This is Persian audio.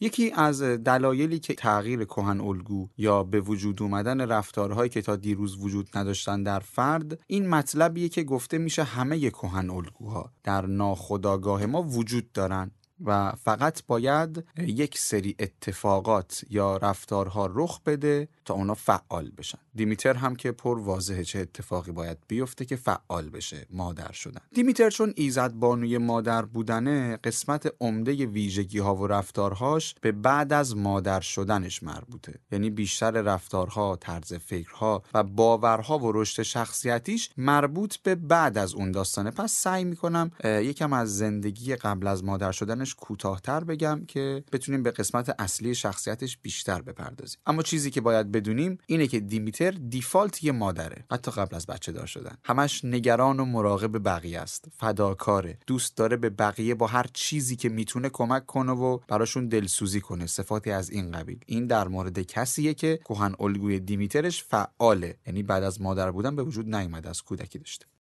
یکی از دلایلی که تغییر کهن الگو یا به وجود اومدن رفتارهایی که تا دیروز وجود نداشتن در فرد این مطلبیه که گفته میشه همه کهن الگوها در ناخودآگاه ما وجود دارن. و فقط باید یک سری اتفاقات یا رفتارها رخ بده تا اونا فعال بشن. دیمیتر هم که پر واضحه چه اتفاقی باید بیفته که فعال بشه مادر شدن. دیمیتر چون ایزد بانوی مادر بودنه قسمت عمده ویژگی ها و رفتارهاش به بعد از مادر شدنش مربوطه. یعنی بیشتر رفتارها طرز فکرها و باورها و رشد شخصیتیش مربوط به بعد از اون داستانه. پس سعی می‌کنم یکم از زندگی قبل از مادر شدنش کوتاهتر بگم که بتونیم به قسمت اصلی شخصیتش بیشتر بپردازیم. اما چیزی که باید بدونیم اینه که دیمیتر دیفالت یه مادره. حتی قبل از بچه دار شدن. همش نگران و مراقب بقیه است. فداکاره. دوست داره به بقیه با هر چیزی که می‌تونه کمک کنه و براشون دلسوزی کنه. صفاتی از این قبیل. این در مورد کسیه که کهن الگوی دیمیترش فعاله. یعنی بعد از مادر بودن به وجود نیومده از کودکی داشته.